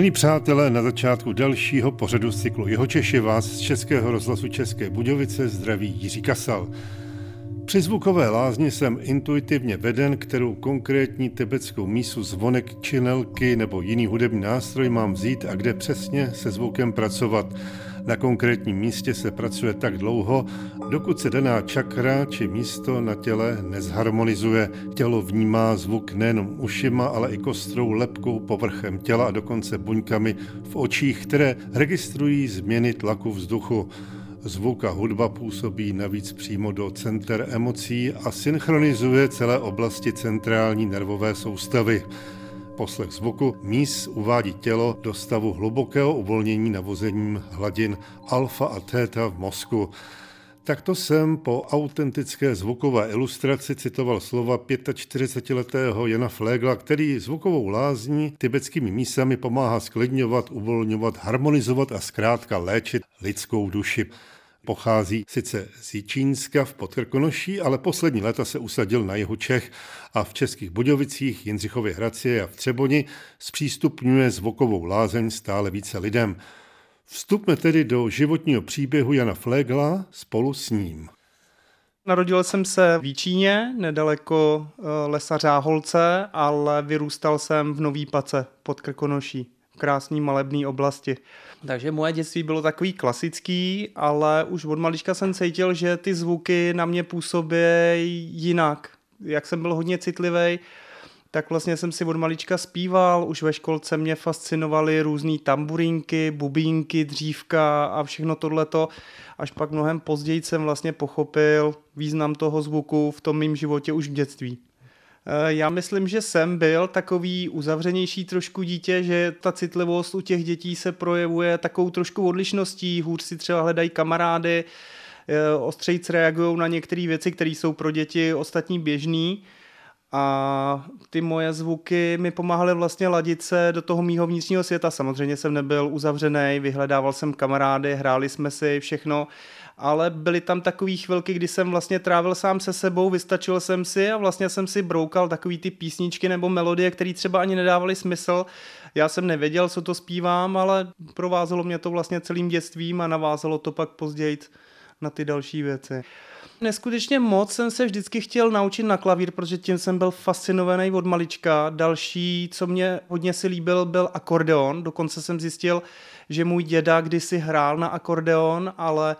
Milí přátelé, na začátku dalšího pořadu cyklu Jeho Češi vás z Českého rozhlasu České Budějovice zdraví Jiří Kasal. Při zvukové lázni jsem intuitivně veden, kterou konkrétní tibetskou mísu zvonek, činelky nebo jiný hudební nástroj mám vzít a kde přesně se zvukem pracovat. Na konkrétním místě se pracuje tak dlouho, dokud se daná čakra či místo na těle nezharmonizuje. Tělo vnímá zvuk nejenom ušima, ale i kostrou, lepkou, povrchem těla a dokonce buňkami v očích, které registrují změny tlaku vzduchu. Zvuk a hudba působí navíc přímo do center emocí a synchronizuje celé oblasti centrální nervové soustavy. Poslech zvuku mís uvádí tělo do stavu hlubokého uvolnění navozením hladin alfa a theta v mozku. Takto jsem po autentické zvukové ilustraci citoval slova 45-letého Jana Flegla, který zvukovou lázní tibetskými mísami pomáhá sklidňovat, uvolňovat, harmonizovat a zkrátka léčit lidskou duši. Pochází sice z Jičínska v Podkrkonoší, ale poslední léta se usadil na jihu Čech a v Českých Budějovicích, Jindřichově Hradci a v Třeboni zpřístupňuje zvukovou lázeň stále více lidem. Vstupme tedy do životního příběhu Jana Flegla spolu s ním. Narodil jsem se v Jíčíně, nedaleko eh, lesa Řáholce, ale vyrůstal jsem v Nový Pace pod Krkonoší, krásné malebné oblasti. Takže moje dětství bylo takový klasický, ale už od malička jsem cítil, že ty zvuky na mě působí jinak. Jak jsem byl hodně citlivý, tak vlastně jsem si od malička zpíval, už ve školce mě fascinovaly různé tamburinky, bubínky, dřívka a všechno tohleto. Až pak mnohem později jsem vlastně pochopil význam toho zvuku v tom mém životě už v dětství. Eh, já myslím, že jsem byl takový uzavřenější trošku dítě, že ta citlivost u těch dětí se projevuje takovou trošku odlišností, hůř si třeba hledají kamarády, eh, ostřejc reagují na některé věci, které jsou pro děti ostatní běžný. A ty moje zvuky mi pomáhaly vlastně ladit se do toho mýho vnitřního světa. Samozřejmě jsem nebyl uzavřený, vyhledával jsem kamarády, hráli jsme si všechno, ale byly tam takové chvilky, kdy jsem vlastně trávil sám se sebou, vystačil jsem si a vlastně jsem si broukal takový ty písničky nebo melodie, které třeba ani nedávaly smysl. Já jsem nevěděl, co to zpívám, ale provázelo mě to vlastně celým dětstvím a navázalo to pak později na ty další věci. Neskutečně moc jsem se vždycky chtěl naučit na klavír, protože tím jsem byl fascinovaný od malička. Další, co mě hodně si líbil, byl akordeon. Dokonce jsem zjistil, že můj děda kdysi hrál na akordeon, ale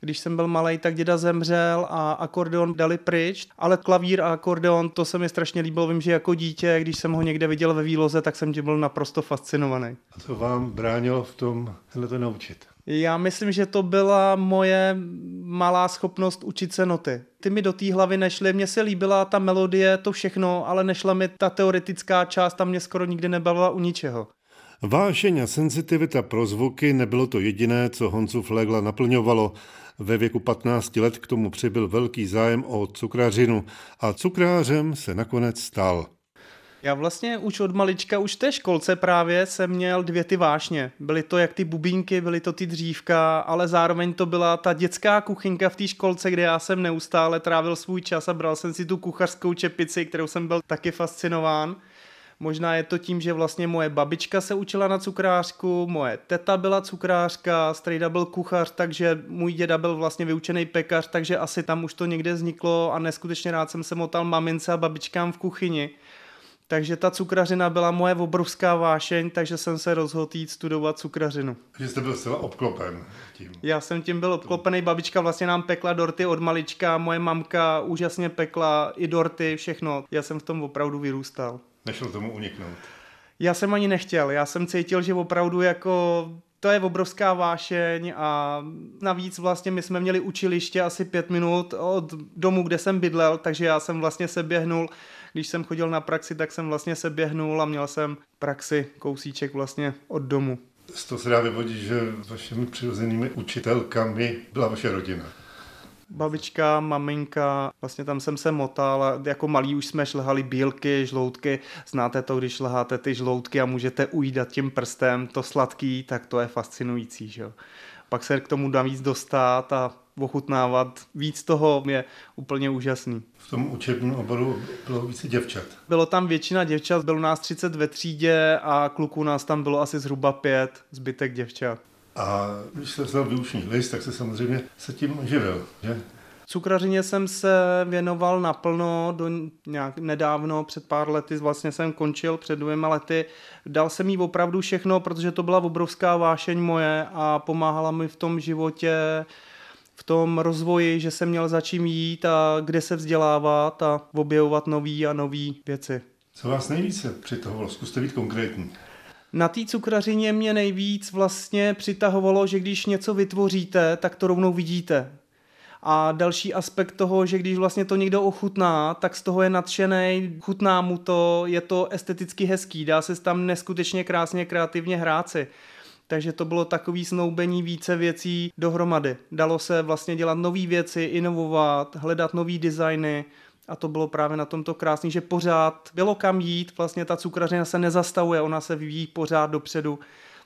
když jsem byl malý, tak děda zemřel a akordeon dali pryč, ale klavír a akordeon, to se mi strašně líbilo. Vím, že jako dítě, když jsem ho někde viděl ve výloze, tak jsem tím byl naprosto fascinovaný. A co vám bránilo v tom to naučit? Já myslím, že to byla moje malá schopnost učit se noty. Ty mi do té hlavy nešly, mně se líbila ta melodie, to všechno, ale nešla mi ta teoretická část, tam mě skoro nikdy nebavila u ničeho. Vášeň a senzitivita pro zvuky nebylo to jediné, co Honzu Flegla naplňovalo. Ve věku 15 let k tomu přibyl velký zájem o cukrařinu a cukrářem se nakonec stal. Já vlastně už od malička, už té školce právě jsem měl dvě ty vášně. Byly to jak ty bubínky, byly to ty dřívka, ale zároveň to byla ta dětská kuchynka v té školce, kde já jsem neustále trávil svůj čas a bral jsem si tu kuchařskou čepici, kterou jsem byl taky fascinován. Možná je to tím, že vlastně moje babička se učila na cukrářku, moje teta byla cukrářka, strejda byl kuchař, takže můj děda byl vlastně vyučený pekař, takže asi tam už to někde vzniklo a neskutečně rád jsem se motal mamince a babičkám v kuchyni. Takže ta cukrařina byla moje obrovská vášeň, takže jsem se rozhodl jít studovat cukrařinu. Takže jste byl zcela obklopen tím. Já jsem tím byl obklopený, babička vlastně nám pekla dorty od malička, moje mamka úžasně pekla i dorty, všechno. Já jsem v tom opravdu vyrůstal. Nešlo tomu uniknout. Já jsem ani nechtěl, já jsem cítil, že opravdu jako to je obrovská vášeň a navíc vlastně my jsme měli učiliště asi pět minut od domu, kde jsem bydlel, takže já jsem vlastně se běhnul, když jsem chodil na praxi, tak jsem vlastně se běhnul a měl jsem praxi kousíček vlastně od domu. Z toho se dá vyvodit, že vašimi přirozenými učitelkami byla vaše rodina babička, maminka, vlastně tam jsem se motal a jako malí už jsme šlehali bílky, žloutky, znáte to, když šleháte ty žloutky a můžete ujídat tím prstem to sladký, tak to je fascinující, že jo. Pak se k tomu navíc dostat a ochutnávat. Víc toho je úplně úžasný. V tom učebním oboru bylo více děvčat. Bylo tam většina děvčat, bylo nás 30 ve třídě a kluků nás tam bylo asi zhruba pět, zbytek děvčat. A když se vzal výuční list, tak se samozřejmě se tím živil, že? Cukrařině jsem se věnoval naplno do nějak nedávno, před pár lety, vlastně jsem končil před dvěma lety. Dal jsem jí opravdu všechno, protože to byla obrovská vášeň moje a pomáhala mi v tom životě, v tom rozvoji, že jsem měl za čím jít a kde se vzdělávat a objevovat nové a nové věci. Co vás nejvíce přitahovalo? Zkuste být konkrétní. Na té cukrařině mě nejvíc vlastně přitahovalo, že když něco vytvoříte, tak to rovnou vidíte. A další aspekt toho, že když vlastně to někdo ochutná, tak z toho je nadšený, chutná mu to, je to esteticky hezký, dá se tam neskutečně krásně kreativně hrát si. Takže to bylo takový snoubení více věcí dohromady. Dalo se vlastně dělat nové věci, inovovat, hledat nové designy, a to bylo právě na tomto krásný, že pořád bylo kam jít, vlastně ta cukrařina se nezastavuje, ona se vyvíjí pořád dopředu,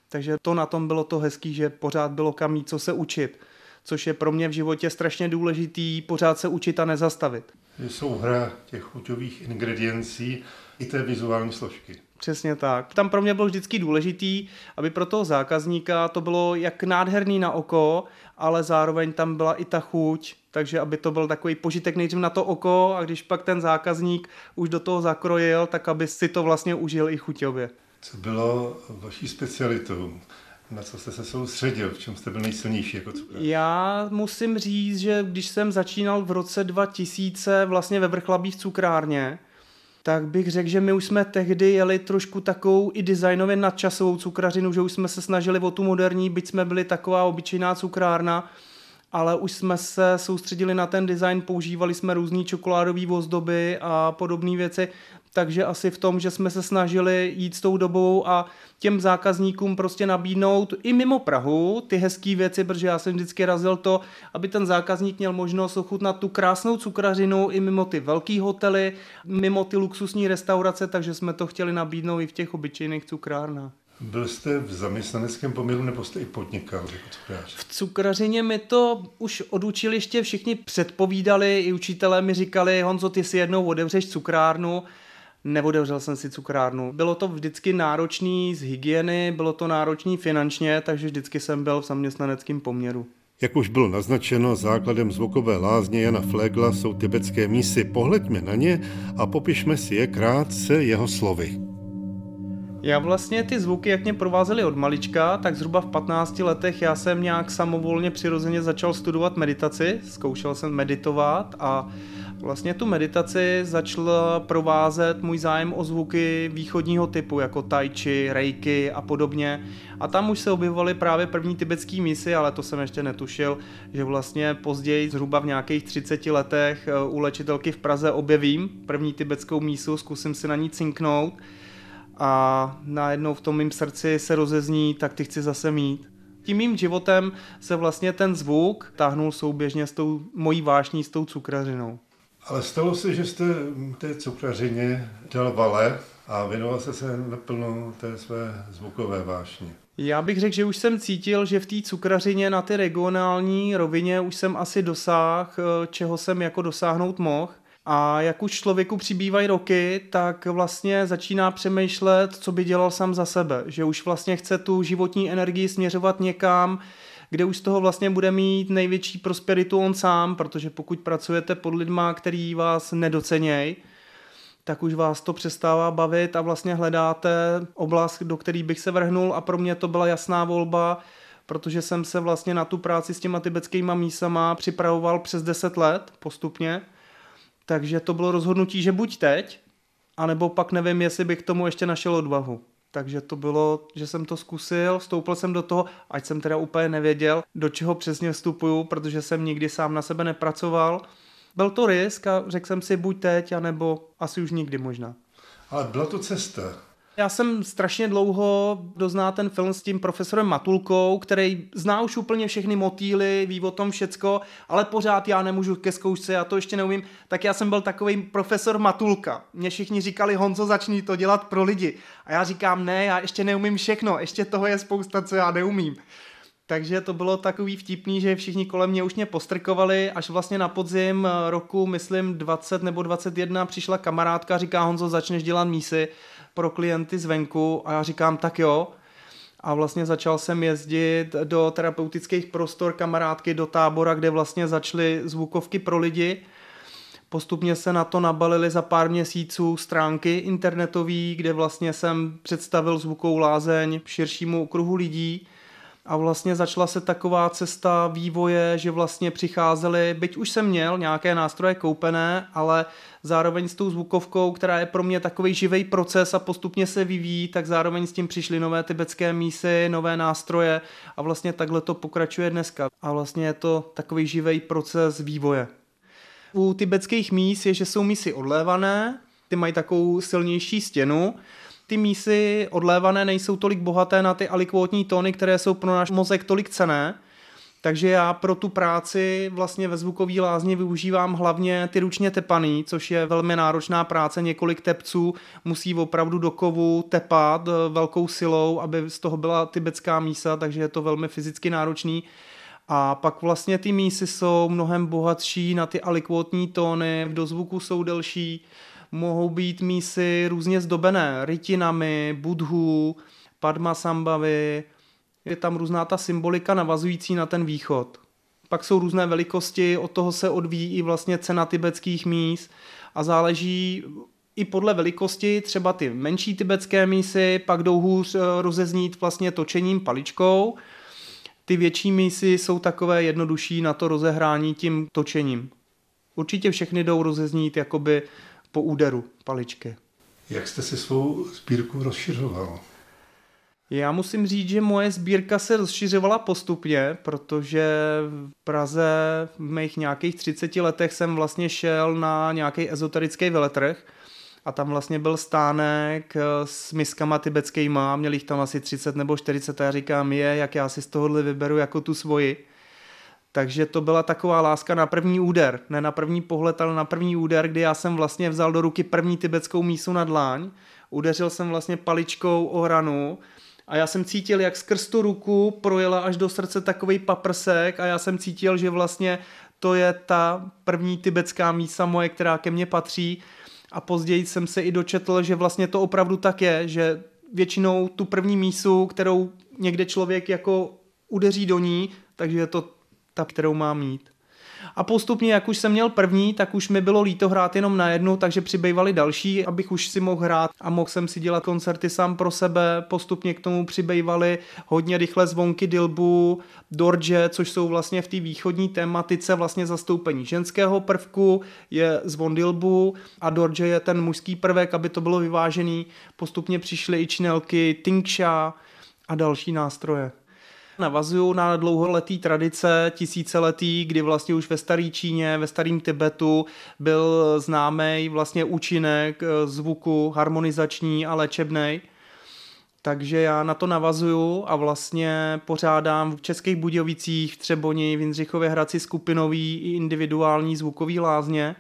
takže to na tom bylo to hezký, že pořád bylo kam jít, co se učit, což je pro mě v životě strašně důležitý, pořád se učit a nezastavit. Jsou hra těch chuťových ingrediencí i té vizuální složky. Přesně tak. Tam pro mě bylo vždycky důležitý, aby pro toho zákazníka to bylo jak nádherný na oko, ale zároveň tam byla i ta chuť, takže aby to byl takový požitek nejdřív na to oko a když pak ten zákazník už do toho zakrojil, tak aby si to vlastně užil i chuťově. Co bylo vaší specialitou? Na co jste se soustředil? V čem jste byl nejsilnější jako cukrář? Já musím říct, že když jsem začínal v roce 2000 vlastně ve Vrchlabí v cukrárně, tak bych řekl, že my už jsme tehdy jeli trošku takovou i designově nadčasovou cukrařinu, že už jsme se snažili o tu moderní, byť jsme byli taková obyčejná cukrárna, ale už jsme se soustředili na ten design, používali jsme různé čokoládové ozdoby a podobné věci, takže asi v tom, že jsme se snažili jít s tou dobou a těm zákazníkům prostě nabídnout i mimo Prahu ty hezké věci, protože já jsem vždycky razil to, aby ten zákazník měl možnost ochutnat tu krásnou cukrařinu i mimo ty velké hotely, mimo ty luxusní restaurace, takže jsme to chtěli nabídnout i v těch obyčejných cukrárnách. Byl jste v zaměstnaneckém poměru nebo jste i podnikal jako cukrář? V cukrařině mi to už od učiliště všichni předpovídali, i učitelé mi říkali, Honzo, ty si jednou otevřeš cukrárnu, neodevřel jsem si cukrárnu. Bylo to vždycky náročný z hygieny, bylo to náročný finančně, takže vždycky jsem byl v zaměstnaneckém poměru. Jak už bylo naznačeno, základem zvukové lázně Jana Flegla jsou tibetské mísy. Pohleďme na ně a popišme si je krátce jeho slovy. Já vlastně ty zvuky, jak mě provázely od malička, tak zhruba v 15 letech já jsem nějak samovolně přirozeně začal studovat meditaci, zkoušel jsem meditovat a vlastně tu meditaci začal provázet můj zájem o zvuky východního typu, jako tai chi, reiki a podobně. A tam už se objevovaly právě první tibetský misy, ale to jsem ještě netušil, že vlastně později, zhruba v nějakých 30 letech, u léčitelky v Praze objevím první tibetskou mísu, zkusím si na ní cinknout a najednou v tom mým srdci se rozezní, tak ty chci zase mít. Tím mým životem se vlastně ten zvuk táhnul souběžně s tou mojí vášní, s tou cukrařinou. Ale stalo se, že jste té cukrařině dal vale a věnoval se se naplno té své zvukové vášně. Já bych řekl, že už jsem cítil, že v té cukrařině na ty regionální rovině už jsem asi dosáhl, čeho jsem jako dosáhnout mohl. A jak už člověku přibývají roky, tak vlastně začíná přemýšlet, co by dělal sám za sebe. Že už vlastně chce tu životní energii směřovat někam, kde už z toho vlastně bude mít největší prosperitu on sám, protože pokud pracujete pod lidma, který vás nedocenějí, tak už vás to přestává bavit a vlastně hledáte oblast, do který bych se vrhnul a pro mě to byla jasná volba, protože jsem se vlastně na tu práci s těma tibetskýma mísama připravoval přes 10 let postupně takže to bylo rozhodnutí, že buď teď, anebo pak nevím, jestli bych tomu ještě našel odvahu. Takže to bylo, že jsem to zkusil, vstoupil jsem do toho, ať jsem teda úplně nevěděl, do čeho přesně vstupuju, protože jsem nikdy sám na sebe nepracoval. Byl to risk a řekl jsem si buď teď, anebo asi už nikdy možná. Ale byla to cesta. Já jsem strašně dlouho dozná ten film s tím profesorem Matulkou, který zná už úplně všechny motýly, ví o tom všecko, ale pořád já nemůžu ke zkoušce, já to ještě neumím. Tak já jsem byl takový profesor Matulka. Mě všichni říkali, Honzo, začni to dělat pro lidi. A já říkám, ne, já ještě neumím všechno, ještě toho je spousta, co já neumím. Takže to bylo takový vtipný, že všichni kolem mě už mě postrkovali, až vlastně na podzim roku, myslím 20 nebo 21, přišla kamarádka, říká Honzo, začneš dělat mísy pro klienty zvenku a já říkám, tak jo. A vlastně začal jsem jezdit do terapeutických prostor kamarádky, do tábora, kde vlastně začaly zvukovky pro lidi. Postupně se na to nabalili za pár měsíců stránky internetové, kde vlastně jsem představil zvukovou lázeň širšímu okruhu lidí a vlastně začala se taková cesta vývoje, že vlastně přicházely, byť už jsem měl nějaké nástroje koupené, ale zároveň s tou zvukovkou, která je pro mě takový živý proces a postupně se vyvíjí, tak zároveň s tím přišly nové tibetské mísy, nové nástroje a vlastně takhle to pokračuje dneska. A vlastně je to takový živý proces vývoje. U tibetských mís je, že jsou mísy odlévané, ty mají takovou silnější stěnu, ty mísy odlévané nejsou tolik bohaté na ty alikvotní tóny, které jsou pro náš mozek tolik cené, takže já pro tu práci vlastně ve zvukové lázni využívám hlavně ty ručně tepaný, což je velmi náročná práce. Několik tepců musí opravdu do kovu tepat eh, velkou silou, aby z toho byla tibetská mísa, takže je to velmi fyzicky náročný. A pak vlastně ty mísy jsou mnohem bohatší na ty alikvotní tóny, v dozvuku jsou delší, mohou být mísy různě zdobené rytinami, budhu, padmasambavy, je tam různá ta symbolika navazující na ten východ. Pak jsou různé velikosti, od toho se odvíjí i vlastně cena tibetských míst a záleží i podle velikosti, třeba ty menší tibetské mísy pak jdou hůř eh, rozeznít vlastně točením paličkou, ty větší mísy jsou takové jednodušší na to rozehrání tím točením. Určitě všechny jdou rozeznít jakoby po úderu paličky. Jak jste si svou sbírku rozšiřoval? Já musím říct, že moje sbírka se rozšiřovala postupně, protože v Praze v mých nějakých 30 letech jsem vlastně šel na nějaký ezoterický veletrh a tam vlastně byl stánek s miskama tibetskýma, měl jich tam asi 30 nebo 40 a já říkám, je, jak já si z tohohle vyberu jako tu svoji. Takže to byla taková láska na první úder, ne na první pohled, ale na první úder, kdy já jsem vlastně vzal do ruky první tibetskou mísu na dláň, udeřil jsem vlastně paličkou o hranu a já jsem cítil, jak skrz tu ruku projela až do srdce takový paprsek a já jsem cítil, že vlastně to je ta první tibetská mísa moje, která ke mně patří. A později jsem se i dočetl, že vlastně to opravdu tak je, že většinou tu první mísu, kterou někde člověk jako udeří do ní, takže je to ta, kterou má mít. A postupně, jak už jsem měl první, tak už mi bylo líto hrát jenom na jednu, takže přibývaly další, abych už si mohl hrát a mohl jsem si dělat koncerty sám pro sebe. Postupně k tomu přibývaly hodně rychle zvonky dilbu, dorje, což jsou vlastně v té východní tématice vlastně zastoupení ženského prvku, je zvon dilbu a dorje je ten mužský prvek, aby to bylo vyvážený. Postupně přišly i činelky, tinkša a další nástroje. Navazuju na dlouholetý tradice, tisíciletý, kdy vlastně už ve staré Číně, ve starém Tibetu byl známý vlastně účinek eh, zvuku harmonizační a léčebný. Takže já na to navazuju a vlastně pořádám v Českých Budějovicích, v Třeboni, v Jindřichově Hradci skupinový i individuální zvukový lázně.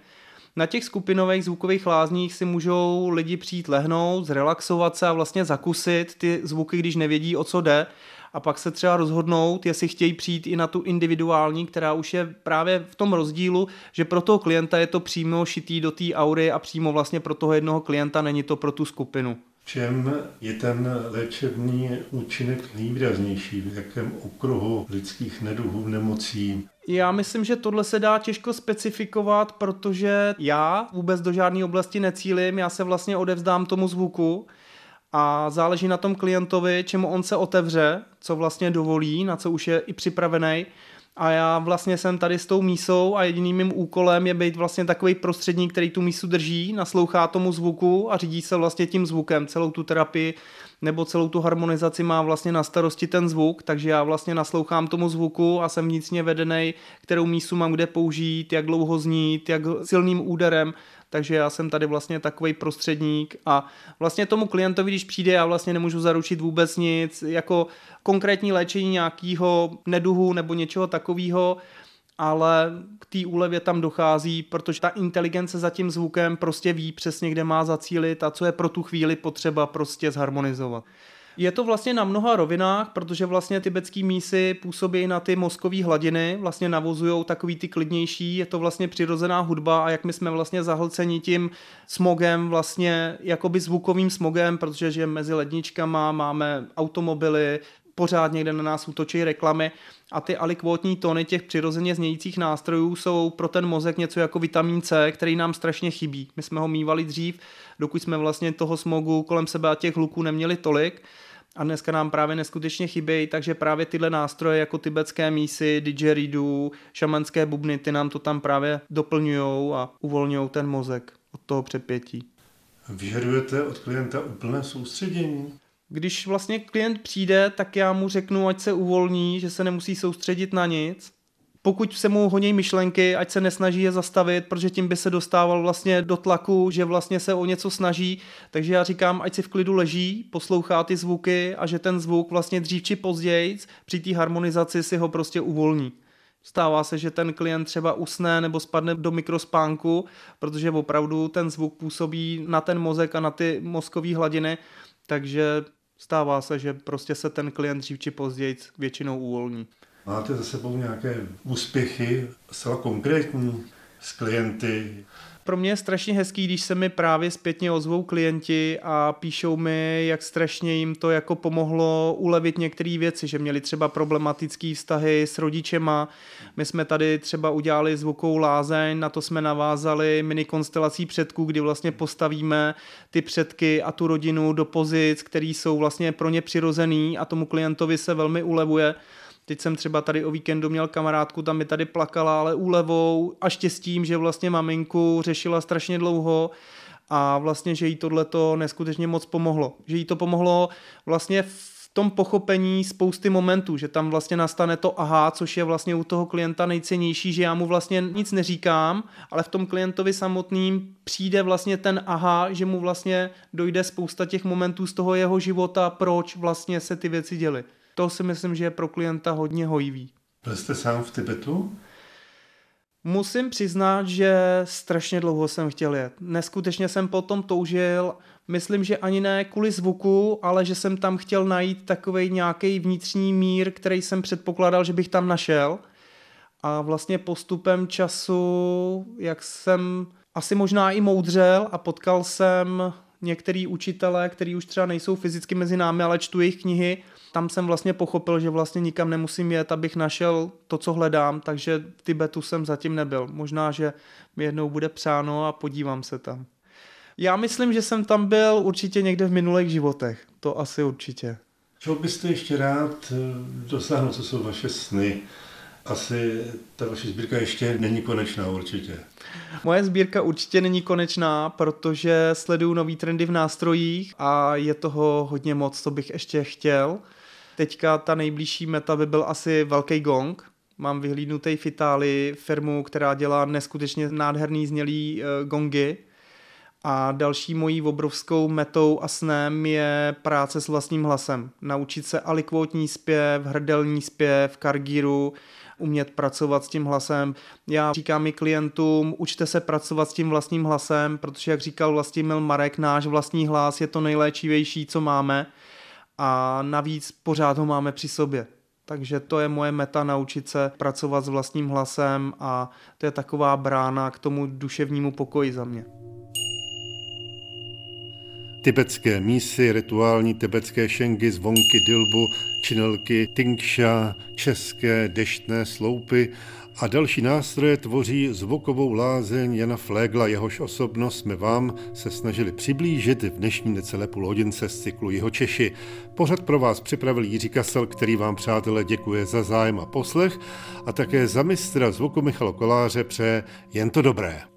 Na těch skupinových zvukových lázních si můžou lidi přijít lehnout, zrelaxovat se a vlastně zakusit ty zvuky, když nevědí, o co jde a pak se třeba rozhodnout, jestli chtějí přijít i na tu individuální, která už je právě v tom rozdílu, že pro toho klienta je to přímo šitý do té aury a přímo vlastně pro toho jednoho klienta není to pro tu skupinu. V čem je ten léčebný účinek nejvýraznější? V jakém okruhu lidských neduhů, nemocí? Já myslím, že tohle se dá těžko specifikovat, protože já vůbec do žádné oblasti necílim, já se vlastně odevzdám tomu zvuku a záleží na tom klientovi, čemu on se otevře, co vlastně dovolí, na co už je i připravený. A já vlastně jsem tady s tou mísou a jediným mým úkolem je být vlastně takový prostředník, který tu mísu drží, naslouchá tomu zvuku a řídí se vlastně tím zvukem. Celou tu terapii nebo celou tu harmonizaci má vlastně na starosti ten zvuk, takže já vlastně naslouchám tomu zvuku a jsem vnitřně vedený, kterou mísu mám kde použít, jak dlouho znít, jak silným úderem takže já jsem tady vlastně takový prostředník a vlastně tomu klientovi, když přijde, já vlastně nemůžu zaručit vůbec nic, jako konkrétní léčení nějakého neduhu nebo něčeho takového, ale k té úlevě tam dochází, protože ta inteligence za tím zvukem prostě ví přesně, kde má zacílit a co je pro tu chvíli potřeba prostě zharmonizovat. Je to vlastně na mnoha rovinách, protože vlastně tibetský mísy působí na ty mozkové hladiny, vlastně navozují takový ty klidnější, je to vlastně přirozená hudba a jak my jsme vlastně zahlceni tím smogem, vlastně jakoby zvukovým smogem, protože že mezi ledničkama máme automobily, pořád někde na nás útočí reklamy a ty alikvotní tóny těch přirozeně znějících nástrojů jsou pro ten mozek něco jako vitamin C, který nám strašně chybí. My jsme ho mývali dřív, dokud jsme vlastně toho smogu kolem sebe a těch hluků neměli tolik a dneska nám právě neskutečně chybějí, takže právě tyhle nástroje jako tibetské mísy, didgeridoo, šamanské bubny, ty nám to tam právě doplňují a uvolňují ten mozek od toho přepětí. Vyžadujete od klienta úplné soustředění? Když vlastně klient přijde, tak já mu řeknu, ať se uvolní, že se nemusí soustředit na nic. Pokud se mu honí myšlenky, ať se nesnaží je zastavit, protože tím by se dostával vlastně do tlaku, že vlastně se o něco snaží. Takže já říkám, ať si v klidu leží, poslouchá ty zvuky a že ten zvuk vlastně dřív či později při té harmonizaci si ho prostě uvolní. Stává se, že ten klient třeba usne nebo spadne do mikrospánku, protože opravdu ten zvuk působí na ten mozek a na ty mozkové hladiny, takže stává se, že prostě se ten klient dřív či později většinou uvolní. Máte za sebou nějaké úspěchy, zcela konkrétní, s klienty? Pro mě je strašně hezký, když se mi právě zpětně ozvou klienti a píšou mi, jak strašně jim to jako pomohlo ulevit některé věci, že měli třeba problematické vztahy s rodičema. My jsme tady třeba udělali zvukovou lázeň, na to jsme navázali mini konstelací předků, kdy vlastně postavíme ty předky a tu rodinu do pozic, které jsou vlastně pro ně přirozený a tomu klientovi se velmi ulevuje. Teď jsem třeba tady o víkendu měl kamarádku, tam mi tady plakala, ale úlevou a štěstím, že vlastně maminku řešila strašně dlouho a vlastně, že jí tohleto neskutečně moc pomohlo. Že jí to pomohlo vlastně v tom pochopení spousty momentů, že tam vlastně nastane to aha, což je vlastně u toho klienta nejcennější, že já mu vlastně nic neříkám, ale v tom klientovi samotným přijde vlastně ten aha, že mu vlastně dojde spousta těch momentů z toho jeho života, proč vlastně se ty věci děly to si myslím, že je pro klienta hodně hojivý. Byl jste sám v Tibetu? Musím přiznat, že strašně dlouho jsem chtěl jet. Neskutečně jsem potom toužil, myslím, že ani ne kvůli zvuku, ale že jsem tam chtěl najít takový nějaký vnitřní mír, který jsem předpokládal, že bych tam našel. A vlastně postupem času, jak jsem asi možná i moudřel a potkal jsem některý učitele, který už třeba nejsou fyzicky mezi námi, ale čtu jejich knihy, tam jsem vlastně pochopil, že vlastně nikam nemusím jet, abych našel to, co hledám, takže v Tibetu jsem zatím nebyl. Možná, že mi jednou bude přáno a podívám se tam. Já myslím, že jsem tam byl určitě někde v minulých životech. To asi určitě. Čeho byste ještě rád eh, dosáhnul, co jsou vaše sny? Asi ta vaše sbírka ještě není konečná určitě. Moje sbírka určitě není konečná, protože sleduju nový trendy v nástrojích a je toho hodně moc, co bych ještě chtěl. Teďka ta nejbližší meta by byl asi velký gong. Mám vyhlídnutý v Itálii firmu, která dělá neskutečně nádherný znělý uh, gongy. A další mojí obrovskou metou a snem je práce s vlastním hlasem. Naučit se alikvotní zpěv, hrdelní zpěv, kargíru, umět pracovat s tím hlasem. Já říkám i klientům, učte se pracovat s tím vlastním hlasem, protože jak říkal Vlastimil Marek, náš vlastní hlas je to nejléčivější, co máme a navíc pořád ho máme při sobě. Takže to je moje meta naučit se pracovat s vlastním hlasem a to je taková brána k tomu duševnímu pokoji za mě. Tibetské mísy, rituální tibetské šengy, zvonky dilbu, činelky, tinkša, české deštné sloupy a další nástroje tvoří zvukovou lázeň Jana Flégla, jehož osobnost jsme vám se snažili přiblížit v dnešní necelé půl hodince z cyklu Jeho Češi. Pořad pro vás připravil Jiří Kasel, který vám, přátelé, děkuje za zájem a poslech a také za mistra zvuku Michalo Koláře pře jen to dobré.